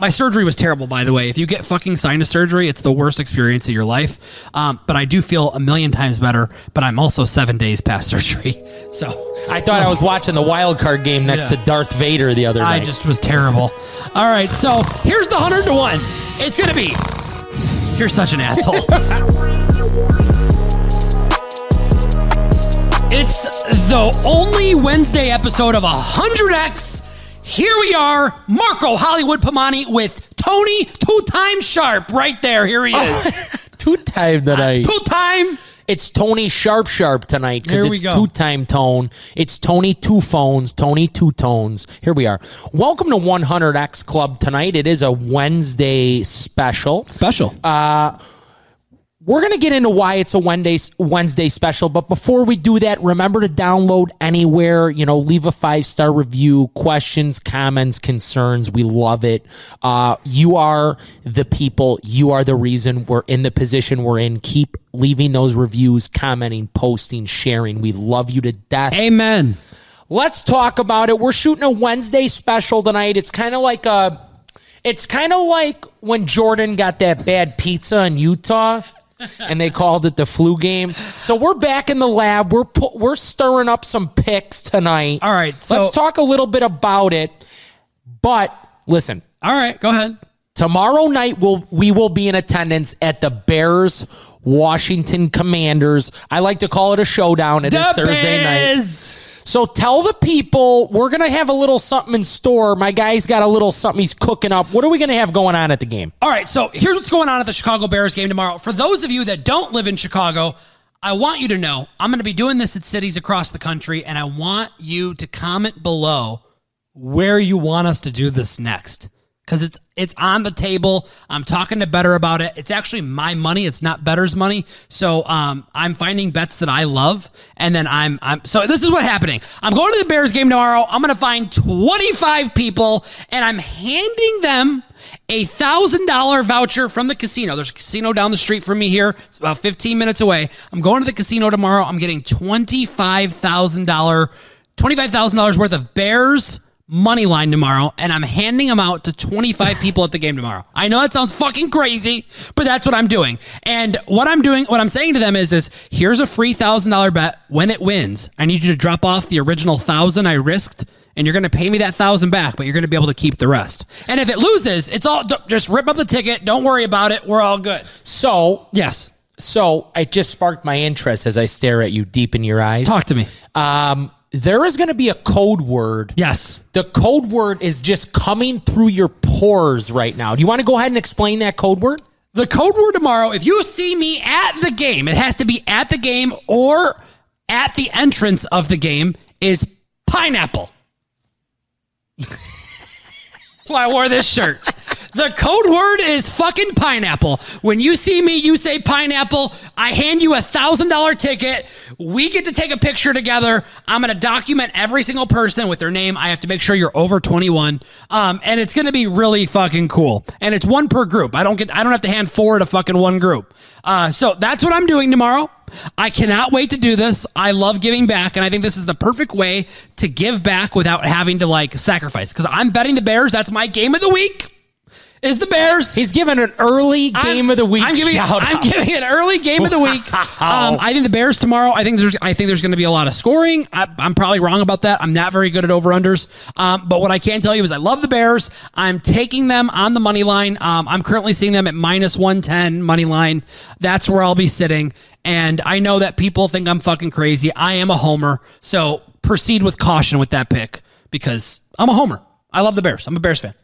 My surgery was terrible, by the way. If you get fucking sinus surgery, it's the worst experience of your life. Um, but I do feel a million times better. But I'm also seven days past surgery, so I thought I was watching the wild card game next Yeah. to Darth Vader the other day. I night. just was terrible. All right, so here's the hundred to one. It's gonna be. You're such an asshole. it's the only Wednesday episode of 100X. Here we are, Marco Hollywood Piemonte with Tony two times sharp right there. Here he oh, is. two time tonight. two time. It's Tony Sharp Sharp tonight because Here we it's go. two time tone. It's Tony two phones, Tony two tones. Here we are. Welcome to 100X Club tonight. It is a Wednesday special. Special. Uh, We're going to get into why it's a Wednesday Wednesday special, but before we do that, remember to download anywhere, you know, leave a five-star review, questions, comments, concerns. We love it. Uh, you are the people, you are the reason we're in the position we're in. Keep leaving those reviews, commenting, posting, sharing. We love you to death. Amen. Let's talk about it. We're shooting a Wednesday special tonight. It's kind of like a it's kind of like when Jordan got that bad pizza in Utah and they called it the flu game. So we're back in the lab. We're pu- we're stirring up some picks tonight. All right, so- Let's talk a little bit about it. But listen, All right, go ahead. tomorrow night we'll, we will be in attendance at the Bears Washington Commanders. I like to call it a showdown. It is The Thursday night. So tell the people we're gonna have a little something in store. My guy's got a little something he's cooking up. What are we gonna have going on at the game? All right, so here's what's going on at the Chicago Bears game tomorrow. For those of you that don't live in Chicago, I want you to know I'm going to be doing this at cities across the country, and I want you to comment below where you want us to do this next. Because it's it's on the table. I'm talking to Better about it. It's actually my money. It's not Better's money. So um, I'm finding bets that I love, and then I'm I'm. So this is what's happening. I'm going to the Bears game tomorrow. I'm going to find 25 people, and I'm handing them a thousand dollar voucher from the casino. There's a casino down the street from me here. It's about 15 minutes away. I'm going to the casino tomorrow. I'm getting twenty five thousand dollar, twenty five thousand dollars worth of Bears money line tomorrow, and I'm handing them out to 25 people at the game tomorrow. I know that sounds fucking crazy, but that's what I'm doing. And what I'm doing, what I'm saying to them is, is here's a free thousand dollar bet. When it wins, I need you to drop off the original thousand I risked and you're going to pay me that thousand back, but you're going to be able to keep the rest. And if it loses, it's all just rip up the ticket. Don't worry about it. We're all good. So Yes. so it just sparked my interest as I stare at you deep in your eyes. Talk to me. Um, there is gonna be a code word. Yes. The code word is just coming through your pores right now. Do you want to go ahead and explain that code word? The code word tomorrow, if you see me at the game, it has to be at the game or at the entrance of the game, is pineapple. That's why I wore this shirt. The code word is fucking pineapple. When you see me, you say pineapple. I hand you a thousand dollar ticket. We get to take a picture together. I'm gonna document every single person with their name. I have to make sure you're over 21. Um, and it's gonna be really fucking cool. And it's one per group. I don't get. I don't have to hand four to fucking one group. Uh, so that's what I'm doing tomorrow. I cannot wait to do this. I love giving back, and I think this is the perfect way to give back without having to like sacrifice. Because I'm betting the Bears. That's my game of the week. Is the Bears? He's given an early game I'm- of the week I'm giving, shout I'm out. giving an early game of the week. Um, I think the Bears tomorrow. I think there's. I think there's going to be a lot of scoring. I, I'm probably wrong about that. I'm not very good at over unders. Um, but what I can tell you is I love the Bears. I'm taking them on the money line. Um, I'm currently seeing them at minus one ten money line. That's where I'll be sitting. And I know that people think I'm fucking crazy. I am a homer. So proceed with caution with that pick because I'm a homer. I love the Bears. I'm a Bears fan.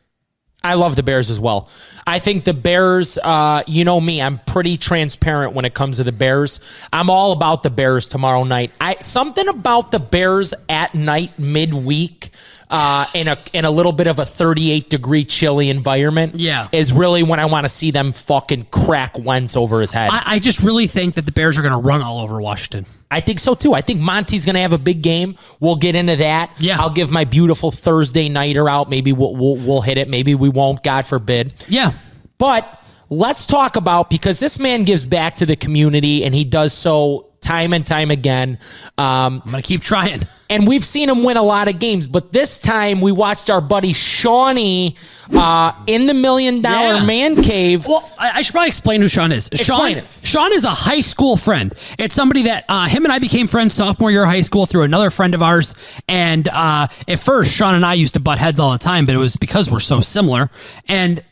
I love the Bears as well. I think the Bears, uh, you know me, I'm pretty transparent when it comes to the Bears. I'm all about the Bears tomorrow night. I something about the Bears at night midweek uh, in a in a little bit of a 38 degree chilly environment. Yeah. is really when I want to see them fucking crack Wentz over his head. I, I just really think that the Bears are going to run all over Washington. I think so too. I think Monty's going to have a big game. We'll get into that. Yeah. I'll give my beautiful Thursday nighter out. Maybe we'll, we'll we'll hit it. Maybe we won't. God forbid. Yeah. But let's talk about because this man gives back to the community and he does so time and time again. Um, I'm gonna keep trying. and we've seen him win a lot of games, but this time we watched our buddy Shawnee uh, in the million dollar Yeah. man cave. Well, I, I should probably explain who Sean is. Explain Sean, it. Sean is a high school friend. It's somebody that uh, him and I became friends sophomore year of high school through another friend of ours. And uh, at first, Sean and I used to butt heads all the time, but it was because we're so similar. And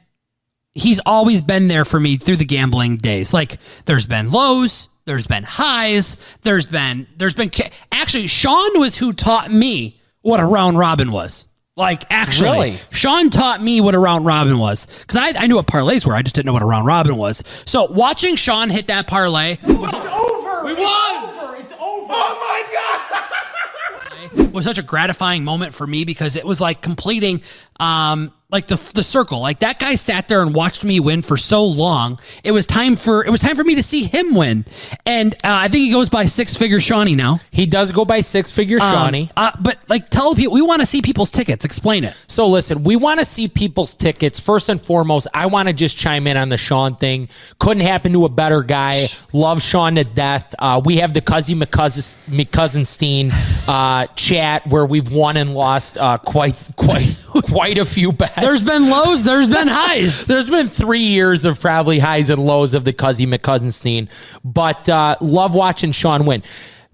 he's always been there for me through the gambling days. Like there's been lows, there's been highs, there's been there's been actually Sean was who taught me what a round robin was. Like actually, Really? Sean taught me what a round robin was because I, I knew what parlays were. I just didn't know what a round robin was. So watching Sean hit that parlay It's over. We won. It's over. Oh my god. was such a gratifying moment for me because it was like completing um like the the circle. Like that guy sat there and watched me win for so long. It was time for it was time for me to see him win. And uh, I think he goes by six figure Shawnee now. He does go by six figure Um, Shawnee. uh, but like tell people we want to see people's tickets. Explain it. So listen, we want to see people's tickets. First and foremost, I want to just chime in on the Sean thing. Couldn't happen to a better guy. Love Sean to death. Uh, we have the Cuzzy McCousin, McCousinstein uh, chat where we've won and lost uh, quite quite quite a few bets. There's been lows, there's been highs. There's been three years of probably highs and lows of the Cuzzy McCousinstein, but uh, love watching Sean win.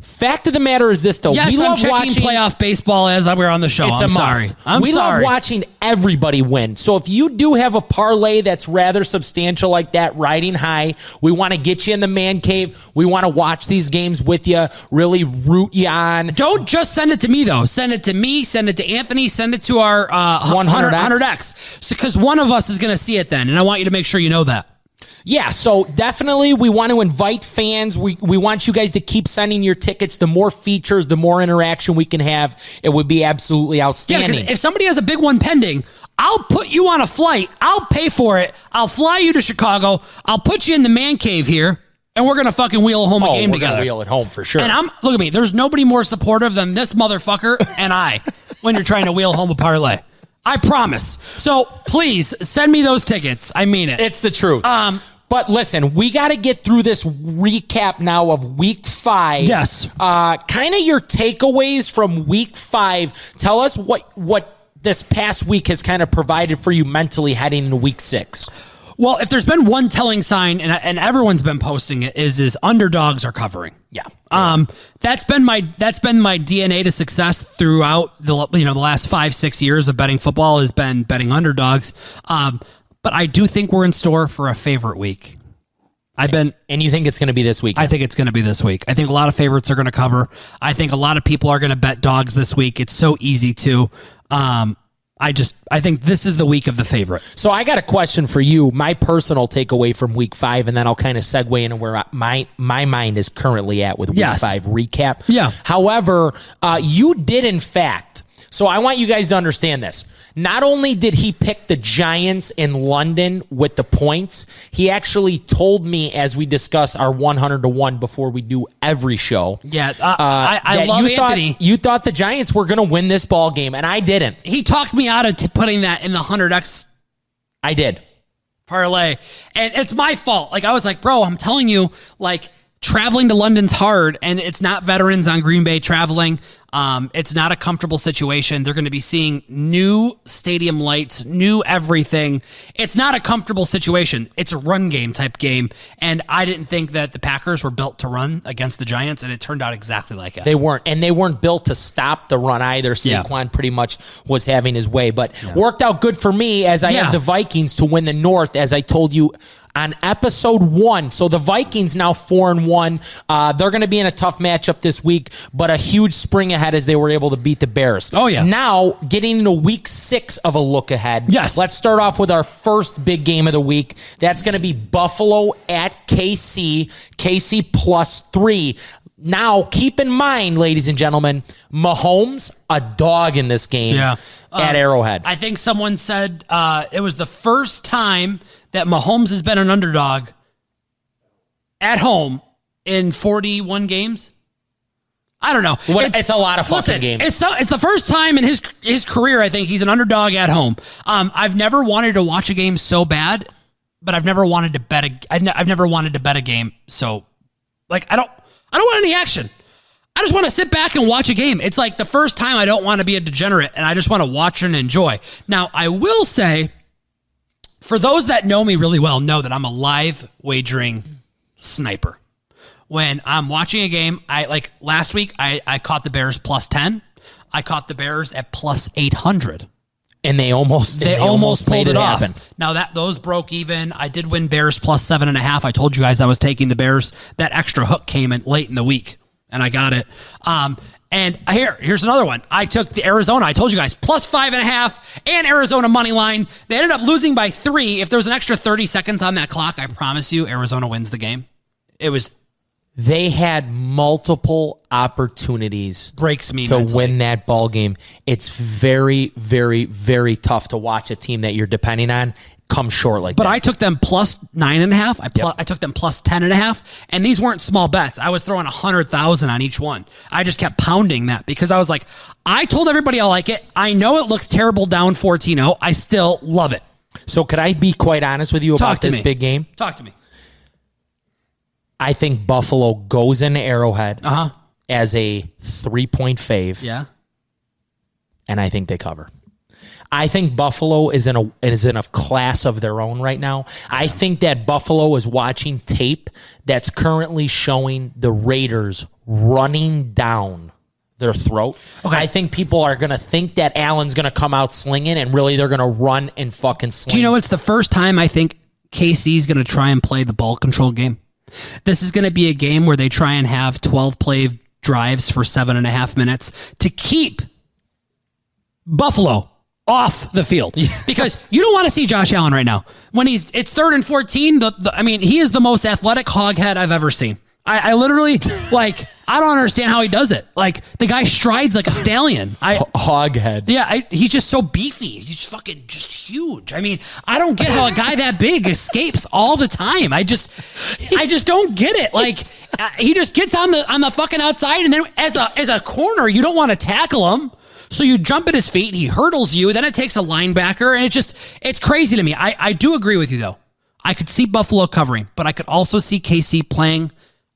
Fact of the matter is this, though. Yes, we I'm love checking watching playoff baseball as we're on the show. It's I'm a sorry. must. I'm we sorry. love watching everybody win. So if you do have a parlay that's rather substantial like that, riding high, we want to get you in the man cave. We want to watch these games with you, really root you on. Don't just send it to me though. Send it to me. Send it to Anthony. Send it to our uh, 100X. 100x. Because one of us is going to see it then, and I want you to make sure you know that. Yeah, so definitely we want to invite fans. We we want you guys to keep sending your tickets. The more features, the more interaction we can have, it would be absolutely outstanding. Yeah, if somebody has a big one pending, I'll put you on a flight. I'll pay for it. I'll fly you to Chicago. I'll put you in the man cave here, and we're gonna fucking wheel home a oh, game we're gonna together. reel it home for sure. And I'm look at me. There's nobody more supportive than this motherfucker and I when you're trying to wheel home a parlay. I promise. So please send me those tickets. I mean it. It's the truth. Um, but listen, we got to get through this recap now of week five. Yes. Uh, kind of your takeaways from week five. Tell us what what this past week has kind of provided for you mentally heading into week six. Well, if there's been one telling sign, and, and everyone's been posting it, is is underdogs are covering. Yeah. Um, that's been my that's been my DNA to success throughout the you know the last five six years of betting football has been betting underdogs. Um, but I do think we're in store for a favorite week. I've been And you think it's going to be this week? I think it's going to be this week. I think a lot of favorites are going to cover. I think a lot of people are going to bet dogs this week. It's so easy to. Um, I just I think this is the week of the favorite. So I got a question for you. My personal takeaway from week five, and then I'll kind of segue into where my my mind is currently at with week Yes. five recap. Yeah. However, uh, you did in fact. So I want you guys to understand this. Not only did he pick the Giants in London with the points, he actually told me as we discuss our 100 to one before we do every show. Yeah, uh, I, I love you thought, Anthony. you thought the Giants were going to win this ball game, and I didn't. he talked me out of t- putting that in the hundred x I did. parlay, and it's my fault. Like I was like, bro, I'm telling you, like traveling to London's hard, and it's not veterans on Green Bay traveling. Um, it's not a comfortable situation. They're going to be seeing new stadium lights, new everything. It's not a comfortable situation. It's a run game type game, and I didn't think that the Packers were built to run against the Giants, and it turned out exactly like it. They weren't, and they weren't built to stop the run either. Yeah. Saquon pretty much was having his way, but worked out good for me as I Yeah. have the Vikings to win the North, as I told you on episode one. So the Vikings now four and one. Uh, they're going to be in a tough matchup this week, but a huge spring ahead as they were able to beat the Bears. Oh, yeah. Now getting into week six of a look ahead. Yes. Let's start off with our first big game of the week. That's going to be Buffalo at KC. KC plus three. Now, keep in mind, ladies and gentlemen, Mahomes a dog in this game Yeah. at Um, Arrowhead. I think someone said uh, it was the first time that Mahomes has been an underdog at home in 41 games. I don't know. What- it's a lot of fucking listen, games. It's it's the first time in his his career I think he's an underdog at home. Um, I've never wanted to watch a game so bad, but I've never wanted to bet a I've, ne- I've never wanted to bet a game so like I don't I don't want any action. I just want to sit back and watch a game. It's like the first time I don't want to be a degenerate and I just want to watch and enjoy. Now, I will say, for those that know me really well, know that I'm a live wagering sniper. When I'm watching a game, I like last week, I, I caught the Bears plus 10. I caught the Bears at plus 800 And they almost they, almost, made pulled it, off. happen. Now that those broke even. I did win Bears plus seven and a half. I told you guys I was taking the Bears. That extra hook came in late in the week, and I got it. Um, and here, here's another one. I took the Arizona. I told you guys plus five and a half and Arizona money line. They ended up losing by three. If there was an extra 30 seconds on that clock, I promise you, Arizona wins the game. It was They had multiple opportunities breaks me to mentally. win that ball game. It's very, very, very tough to watch a team that you're depending on come short like But that. I took them plus nine and a half. I, pl- I took them plus ten and a half, and these weren't small bets. I was throwing a hundred thousand on each one. I just kept pounding that because I was like, I told everybody I like it. I know it looks terrible down 14-0. I still love it. so could I be quite honest with you Talk about to this me. big game? Talk to me. I think Buffalo goes in Arrowhead Uh huh. as a three point fave, Yeah. and I think they cover. I think Buffalo is in a is in a class of their own right now. I think that Buffalo is watching tape that's currently showing the Raiders running down their throat. Okay. I think people are going to think that Allen's going to come out slinging, and really they're going to run and fucking sling. Do you know it's the first time I think KC's going to try and play the ball control game? This is going to be a game where they try and have 12 play drives for seven and a half minutes to keep Buffalo off the field. Because you don't want to see Josh Allen right now. When he's it's third and 14 the, the I mean he is the most athletic hoghead I've ever seen I, I literally like I don't understand how he does it like the guy strides like a stallion I Hoghead. yeah, I, he's just so beefy. He's fucking just huge. I mean, I don't get how a guy that big escapes all the time. I just, I just don't get it. Like uh, he just gets on the on the fucking outside, and then as a as a corner, you don't want to tackle him. So you jump at his feet, he hurdles you, then it takes a linebacker, and it just it's crazy to me. I, I do agree with you though. I could see Buffalo covering, but I could also see KC playing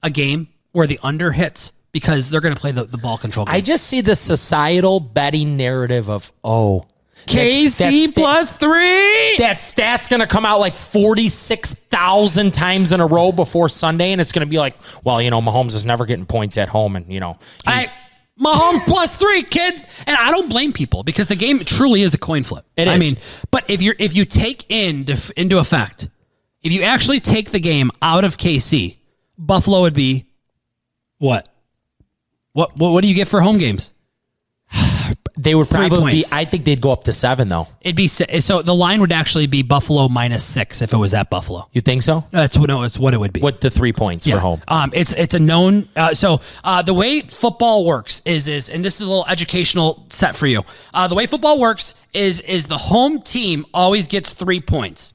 a game where the under hits because they're going to play the, the ball control game. I just see the societal betting narrative of oh. KC that sta- plus three. that stat's going to come out like 46,000 times in a row before Sunday. And it's going to be like, well, you know, Mahomes is never getting points at home. And, you know, he's- I Mahomes plus three, kid. And I don't blame people because the game truly is a coin flip. It I is. mean, but if you're if you take into into effect, if you actually take the game out of KC, Buffalo would be what? What what, what do you get for home games? they would Three probably be. I think they'd go up to seven, though. It'd be so the line would actually be Buffalo minus six if it was at Buffalo. You think so? That's what no, it's what it would be. What the three points for home? Um, it's it's a known. Uh, so uh, the way football works is is and this is a little educational set for you. Uh, the way football works is is the home team always gets three points.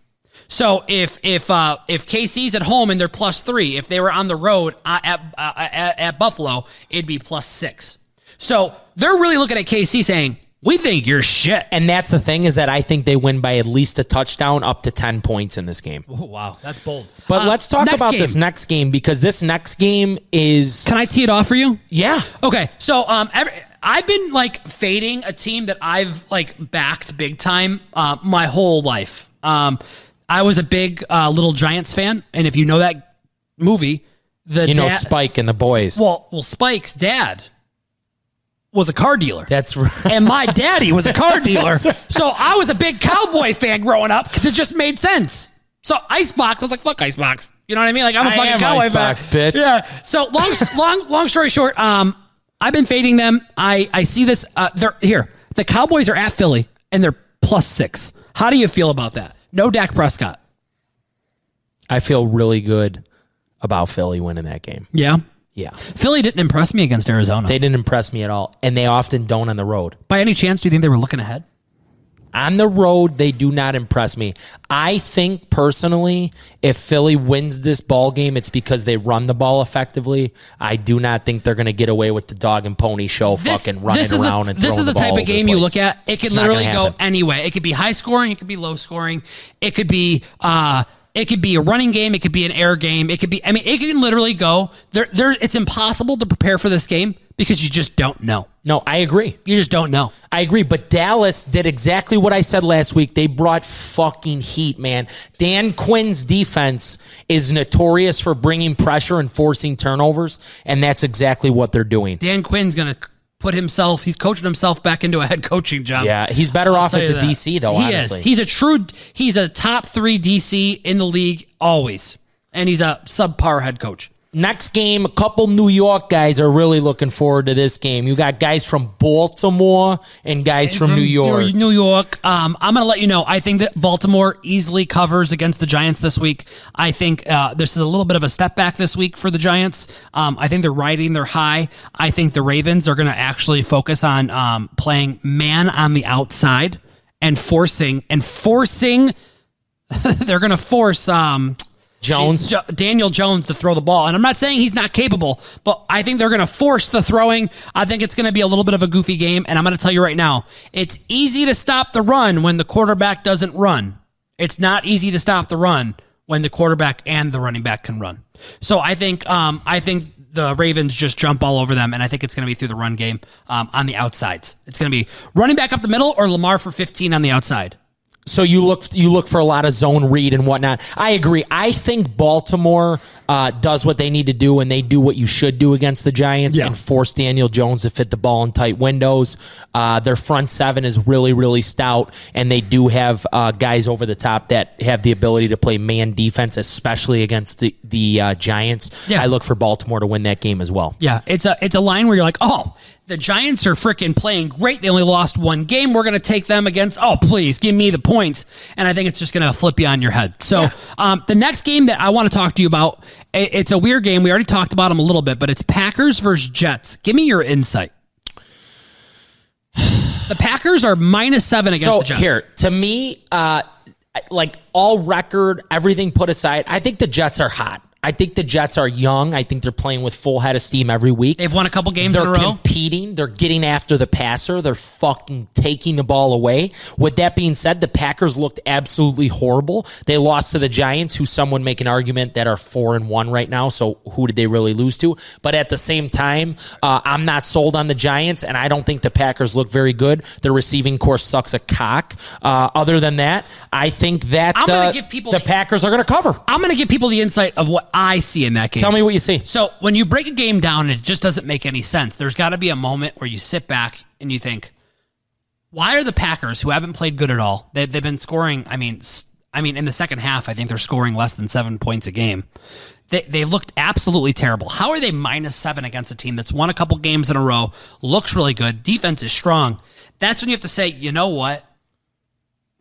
So if if uh, if KC's at home and they're plus three, if they were on the road uh, at, uh, at at Buffalo, it'd be plus six. So they're really looking at KC saying, "We think you're shit." And that's the thing is that I think they win by at least a touchdown up to 10 points in this game. Oh, wow, that's bold. But Uh, let's talk about game. this next game because this next game is. Can I tee it off for you? Yeah. Okay, so um, every, I've been like fading a team that I've like backed big time uh, my whole life. Um, I was a big uh, Little Giants fan, and if you know that movie, the You know, dad- Spike and the boys. well, well, Spike's dad was a car dealer. That's right. and my daddy was a car dealer. So I was a big cowboy fan growing up because it just made sense. So Icebox, I was like, fuck Icebox. You know what I mean? Like I'm a I fucking cowboy Icebox, fan. bitch. Yeah. So long, long, long story short, um, I've been fading them. I I see this. Uh, they're here. The Cowboys are at Philly and they're plus six. How do you feel about that? No Dak Prescott. I feel really good about Philly winning that game. Yeah. Yeah. Philly didn't impress me against Arizona. They didn't impress me at all. And they often don't on the road. By any chance, do you think they were looking ahead? On the road, they do not impress me. I think personally, if Philly wins this ball game, it's because they run the ball effectively. I do not think they're going to get away with the dog and pony show, fucking running this is around the, and this is the, ball type of game you look at. It could literally go anyway. It could be high scoring. It could be low scoring. It could be uh, It could be a running game. It could be an air game. It could be. I mean, it can literally go. There, there. It's impossible to prepare for this game because you just don't know. No, I agree. You just don't know. I agree, but Dallas did exactly what I said last week. They brought fucking heat, man. Dan Quinn's defense is notorious for bringing pressure and forcing turnovers, and that's exactly what they're doing. Dan Quinn's gonna put himself. He's coaching himself back into a head coaching job. Yeah, he's better off as a that. DC though. He honestly, is. He's a true. He's a top three DC in the league always, and he's a subpar head coach. Next game, a couple New York guys are really looking forward to this game. You got guys from Baltimore and guys from, New York. New York. Um, I'm going to let you know. I think that Baltimore easily covers against the Giants this week. I think uh, this is a little bit of a step back this week for the Giants. Um, I think they're riding their high. I think the Ravens are going to actually focus on um, playing man on the outside and forcing and forcing. they're going to force. Um, Jones. Jo- Daniel Jones to throw the ball. And I'm not saying he's not capable, but I think they're going to force the throwing. I think it's going to be a little bit of a goofy game. And I'm going to tell you right now, it's easy to stop the run when the quarterback doesn't run. It's not easy to stop the run when the quarterback and the running back can run. So I think um, I think the Ravens just jump all over them, and I think it's going to be through the run game um, on the outsides. It's going to be running back up the middle or Lamar for 15 on the outside. So you look you look for a lot of zone read and whatnot. I agree. I think Baltimore uh, does what they need to do, and they do what you should do against the Giants Yeah. and force Daniel Jones to fit the ball in tight windows. Uh, their front seven is really really stout, and they do have uh, guys over the top that have the ability to play man defense, especially against the the uh, Giants. Yeah. I look for Baltimore to win that game as well. Yeah, it's a it's a line where you're like, oh, the Giants are freaking playing great. They only lost one game. We're going to take them against. Oh, please give me the points. And I think it's just going to flip you on your head. So um, the next game that I want to talk to you about, it's a weird game. We already talked about them a little bit, but it's Packers versus Jets. Give me your insight. The Packers are minus seven against so the Jets. here to me uh like all record everything put aside i think the jets are hot i think the jets are young i think they're playing with full head of steam every week they've won a couple games they're in a row. competing. They're getting after the passer. They're fucking taking the ball away. With that being said, the Packers looked absolutely horrible. They lost to the Giants, who some would make an argument that are four and one right now. So who did they really lose to? But at the same time, uh, I'm not sold on the Giants, and I don't think the Packers look very good. Their receiving course sucks a cock. Uh, other than that, I think that uh, give people the the- Packers are going to cover. I'm going to give people the insight of what I see in that game. Tell me what you see. So when you break a game down and it just doesn't make any sense, there's got to be a moment where you sit back and you think, why are the Packers, who haven't played good at all, they, they've been scoring? I mean, I mean, in the second half, I think they're scoring less than seven points a game. They they looked absolutely terrible. How are they minus seven against a team that's won a couple games in a row, looks really good, defense is strong? That's when you have to say, you know what?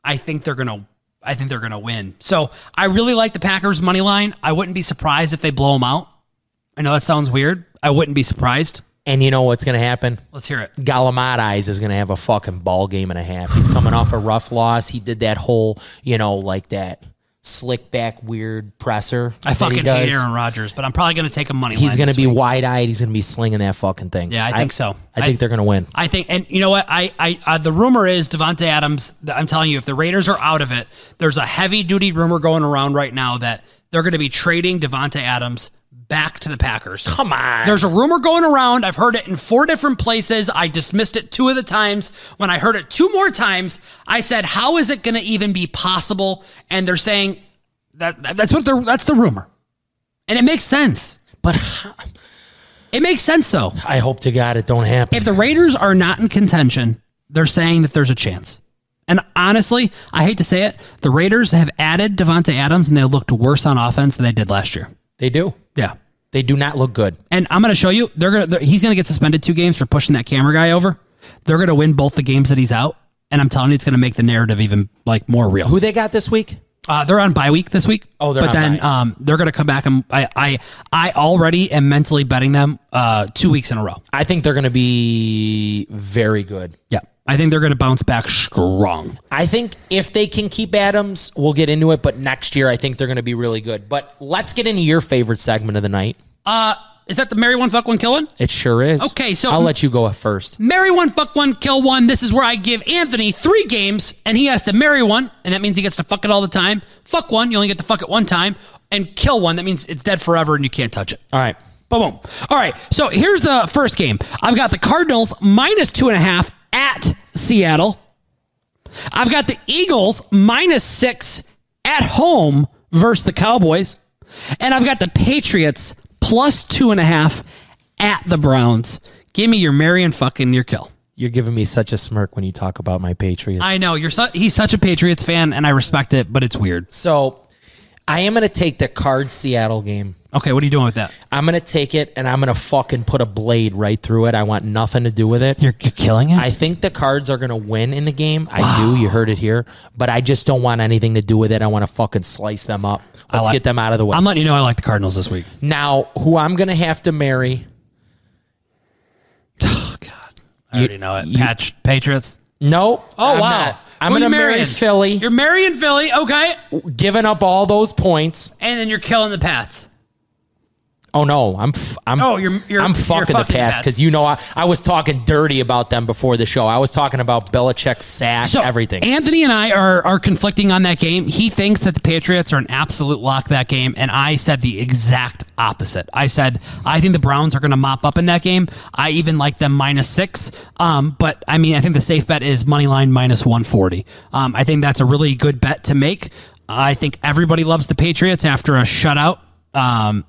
I think they're gonna. I think they're gonna win. So I really like the Packers money line. I wouldn't be surprised if they blow them out. I know that sounds weird. I wouldn't be surprised. And you know what's going to happen? Let's hear it. Gallimardis is going to have a fucking ball game and a half. He's coming off a rough loss. He did that whole, you know, like that slick back weird presser. I fucking hate Aaron Rodgers, but I'm probably gonna take a money. He's going to be wide eyed. He's going to be slinging that fucking thing. Yeah, I think so. I think I- they're going to win. I think, and you know what? I, I, uh, the rumor is Davante Adams. I'm telling you, if the Raiders are out of it, there's a heavy duty rumor going around right now that they're going to be trading Davante Adams back to the Packers. Come on. There's a rumor going around. I've heard it in four different places. I dismissed it two of the times. When I heard it two more times, I said, "How is it going to even be possible?" And they're saying that that- that's what they're that's the rumor, and it makes sense. but It makes sense though. I hope to God it don't happen. If the Raiders are not in contention, they're saying that there's a chance. And honestly, I hate to say it, the Raiders have added Davante Adams, and they looked worse on offense than they did last year. they do. Yeah. They do not look good. And I'm going to show you. They're going to. He's going to get suspended two games for pushing that camera guy over. They're going to win both the games that he's out. And I'm telling you, it's going to make the narrative even like more real. Who they got this week? Uh, they're on bye week this week. Oh, they're but then um, they're going to come back and I, I I already am mentally betting them uh, two weeks in a row. I think they're going to be very good. Yeah, I think they're going to bounce back strong. I think if they can keep Adams, we'll get into it. But next year, I think they're going to be really good. But let's get into your favorite segment of the night. Uh, Is that the Mary one fuck one kill one? It sure is. Okay, so- I'll let you go first. Marry one, fuck one, kill one. This is where I give Anthony three games, and he has to marry one, and that means he gets to fuck it all the time. Fuck one, you only get to fuck it one time, and kill one. That means it's dead forever, and you can't touch it. All right. Boom, boom. All right. So here's the first game. I've got the Cardinals minus two and a half at Seattle. I've got the Eagles minus six at home versus the Cowboys. And I've got the Patriots plus two and a half at the Browns. Give me your Marion fucking your kill. You're giving me such a smirk when you talk about my Patriots. I know you're. Su- he's such a Patriots fan, and I respect it, but it's weird. so I am going to take the card Seattle game. Okay, what are you doing with that? I'm going to take it and I'm going to fucking put a blade right through it. I want nothing to do with it. You're, you're killing it. I think the cards are going to win in the game. I do. You heard it here. But I just don't want anything to do with it. I want to fucking slice them up. Let's like- get them out of the way. I'm letting you know I like the Cardinals this week. now, who I'm going to have to marry. Oh God, I already know it. Patch Patriots. No. Oh I'm wow! not. I'm Who going to you marry marrying? Philly, You're marrying Philly, okay? giving up all those points. And then you're killing the Pats. Oh no, I'm f- I'm Oh, you're- you're- I'm you're fucking, fucking the Pats because you know I, I was talking dirty about them before the show. I was talking about Belichick's sack, So everything. Anthony and I are are conflicting on that game. He thinks that the Patriots are an absolute lock that game, and I said the exact opposite. I said I think the Browns are going to mop up in that game. I even like them minus six. Um, but I mean, I think the safe bet is money line minus one forty. Um, I think that's a really good bet to make. I think everybody loves the Patriots after a shutout. Um,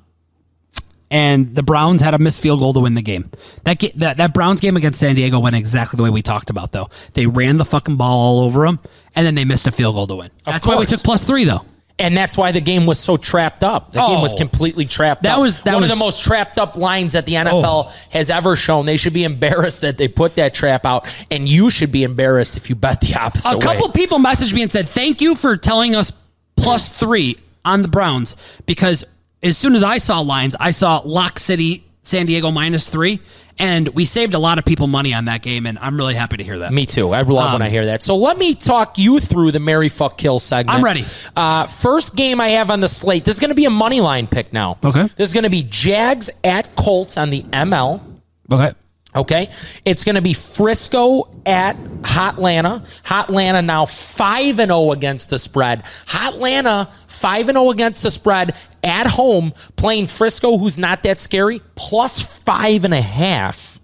and the Browns had a missed field goal to win the game. That, ga- that that Browns game against San Diego went exactly the way we talked about, though. They ran the fucking ball all over them, and then they missed a field goal to win. That's why we course. took plus three, though. and that's why the game was so trapped up. The game was Oh. completely trapped That up. was- that one was- of the most trapped up lines that the NFL Oh. has ever shown. They should be embarrassed that they put that trap out, and you should be embarrassed if you bet the opposite A couple way. people messaged me and said, "Thank you for telling us plus three on the Browns," because as soon as I saw lines, I saw Lock City, San Diego minus three, and we saved a lot of people money on that game, and I'm really happy to hear that. Me too. I love when I hear that. So let me talk you through the Mary Fuck Kill segment. I'm ready. Uh, first game I have on the slate. This is going to be a money line pick now. Okay. This is going to be Jags at Colts on the ML. Okay. Okay. It's going to be Frisco at Hotlanta. Hotlanta now 5 and 0 against the spread. Hotlanta 5 and 0 against the spread at home playing Frisco who's not that scary plus five and a half.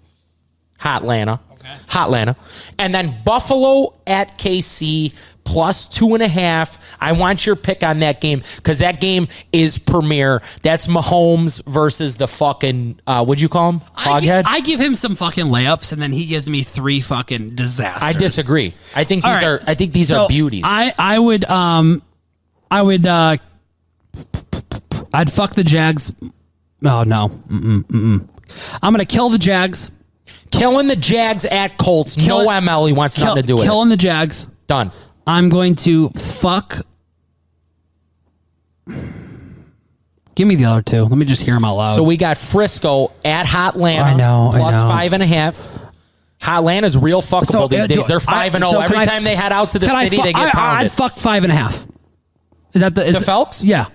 Hotlanta. Hotlanta. And then Buffalo at KC plus two and a half. I want your pick on that game because that game is premier. That's Mahomes versus the fucking uh what'd you call him? I, Hoghead? I give him some fucking layups, and then he gives me three fucking disasters. I disagree. I think these right. are I think these So, are beauties. I I would um I would uh I'd fuck the Jags. Oh no. Mm-mm, mm-mm. I'm gonna kill the Jags. Killing the Jags at Colts. Kill no ML. He wants Kill, nothing to do with it. killing the Jags. Done. I'm going to fuck. Give me the other two. Let me just hear them out loud. So we got Frisco at Hotlanta. I know, I plus know. five and a half. Atlanta's real fuckable So, these days. They're five I- and oh. so zero. can Every I- time they head out to the Can I city, fu- they get I, pounded. I'd fuck five and a half. Is that the is The Felks? Yeah,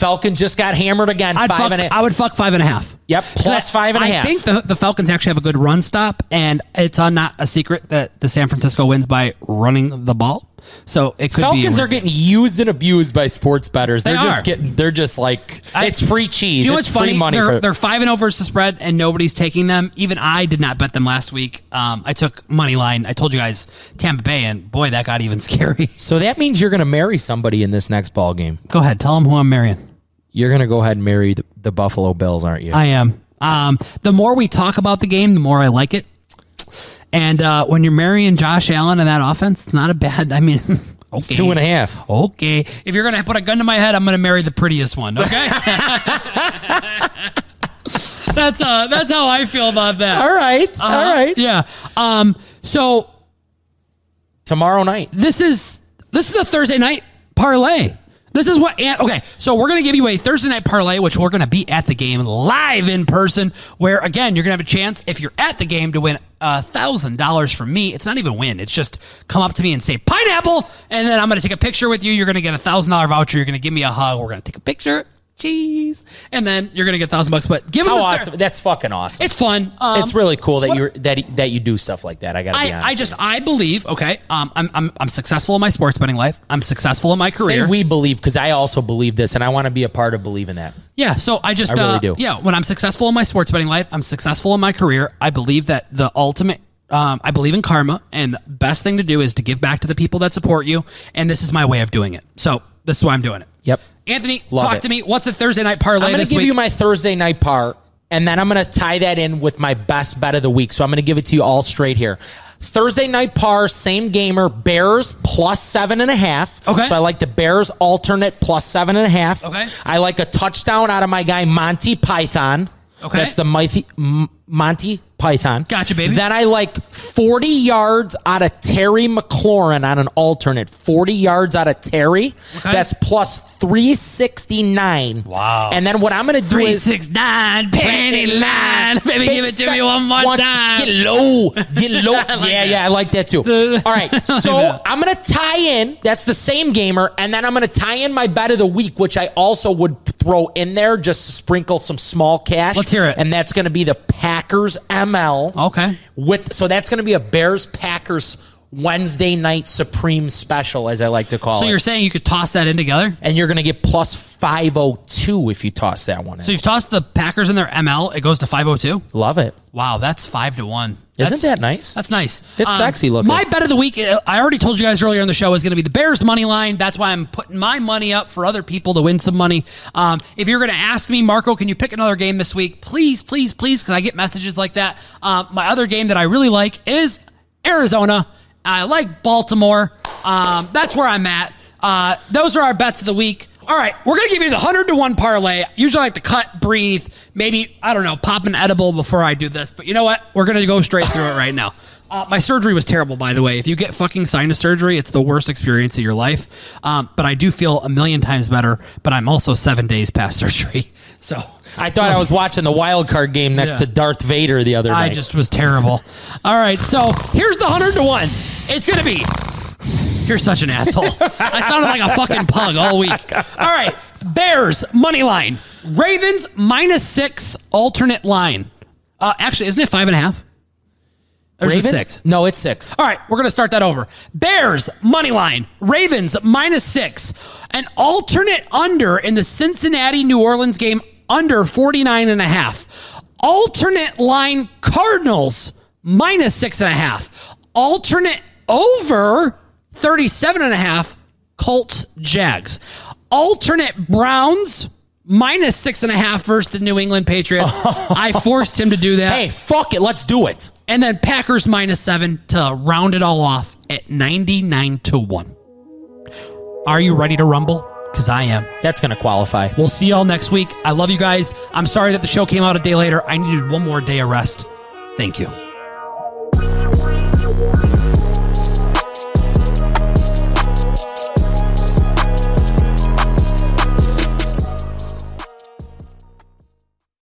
Falcon just got hammered again. I'd five fuck. and a I would fuck five and a half. Yep, plus I- five and a I half. think the, the Falcons actually have a good run stop, and it's uh, not a secret that the San Francisco wins by running the ball. So it could be. Falcons are getting used and abused by sports betters. They're They just are. getting. They're just like I- it's free cheese. You know it's what's free funny? money they're, for. they're five and zero versus the spread, and nobody's taking them. Even I did not bet them last week. Um, I took money line. I told you guys Tampa Bay, and boy, that got even scary. so that means you're going to marry somebody in this next ball game. Go ahead, tell them who I'm marrying. You're going to go ahead and marry the, the Buffalo Bills, aren't you? I am. Um, the more we talk about the game, the more I like it. And uh, when you're marrying Josh Allen and that offense, it's not a bad. I mean, okay, Two and a half. Okay, if you're gonna put a gun to my head, I'm gonna marry the prettiest one. Okay. that's uh, that's how I feel about that. All right. Uh-huh. All right. Yeah. Um. So Tomorrow night. this is this is the Thursday night parlay. This is what and- okay. So we're gonna give you a Thursday night parlay, which we're gonna be at the game live in person. Where again, you're gonna have a chance if you're at the game to win a thousand dollars from me. It's not even win. It's just come up to me and say pineapple, and then I'm gonna take a picture with you. You're gonna get a thousand dollar voucher. You're gonna give me a hug. We're gonna take a picture. Jeez. And then you're gonna get a thousand bucks. But give him How awesome! That's fucking awesome. It's fun. Um, it's really cool that you're that that you do stuff like that. I gotta be I, honest. I just I believe okay. Um, I'm I'm I'm successful in my sports betting life. I'm successful in my career. say we believe because I also believe this, and I want to be a part of believing that. Yeah, so I just I really uh, do. Yeah, when I'm successful in my sports betting life, I'm successful in my career. I believe that the ultimate. Um, I believe in karma, and the best thing to do is to give back to the people that support you. And this is my way of doing it. So this is why I'm doing it. Yep. Anthony, Love talk it. to me. What's the Thursday night parlay I'm going to give week? you my Thursday night par, and then I'm going to tie that in with my best bet of the week. So I'm going to give it to you all straight here. Thursday night par, same gamer, Bears plus seven and a half. Okay. So I like the Bears alternate plus seven and a half. Okay. I like a touchdown out of my guy Monty Python. Okay. That's the Monty, M- Monty Python. Gotcha, baby. Then I like 40 yards out of Terry McLaurin on an alternate. 40 yards out of Terry. Okay. That's plus 369. Wow. And then what I'm going to do Three is six nine penny line. Baby, give it to me one more Once- time. Get low. Get low. yeah, yeah, I like that too. All right. So I'm going to tie in. That's the same gamer. And then I'm going to tie in my bet of the week, which I also would throw in there just to sprinkle some small cash. Let's hear it. And that's going to be the Packers ML. Okay. With So that's going to be a Bears Packers Wednesday night Supreme special, as I like to call So it. So you're saying you could toss that in together? and you're going to get plus 502 if you toss that one in. So you've tossed the Packers in their ML. It goes to 502. Love it. Wow, that's five to one. Isn't That's- that nice? That's nice. Um, It's sexy looking. My bet of the week, uh, I already told you guys earlier in the show, is going to be the Bears money line. That's why I'm putting my money up for other people to win some money. Um, if you're going to ask me, Marco, can you pick another game this week? Please, please, please, because I get messages like that. Um, my other game that I really like is Arizona. I like Baltimore. Um, that's where I'm at. Uh, those are our bets of the week. All right, we're gonna give you the hundred to one parlay. Usually, I like to cut, breathe, maybe I don't know, pop an edible before I do this. But you know what? We're gonna go straight through it right now. Uh, my surgery was terrible, by the way. If you get fucking sinus surgery, it's the worst experience of your life. Um, but I do feel a million times better. But I'm also seven days past surgery, so I thought I was watching the wild card game next Yeah. to Darth Vader the other night. I just was terrible. All right, so here's the hundred to one. It's gonna be. You're such an asshole. I sounded like a fucking pug all week. All right, Bears money line, Ravens minus six alternate line. Uh, actually, isn't it five and a half? Ravens? six? No, it's six. All right, we're going to start that over. Bears, money line. Ravens, minus six. An alternate under in the Cincinnati New Orleans game, under 49 and a half. Alternate line, Cardinals, minus six and a half. Alternate over 37 and a half, Colts, Jags. Alternate Browns, minus six and a half versus the New England Patriots. I forced him to do that. Hey, fuck it. Let's do it. And then Packers minus seven to round it all off at 99 to 1. Are you ready to rumble? Because I am. That's going to qualify. We'll see y'all next week. I love you guys. I'm sorry that the show came out a day later. I needed one more day of rest. Thank you.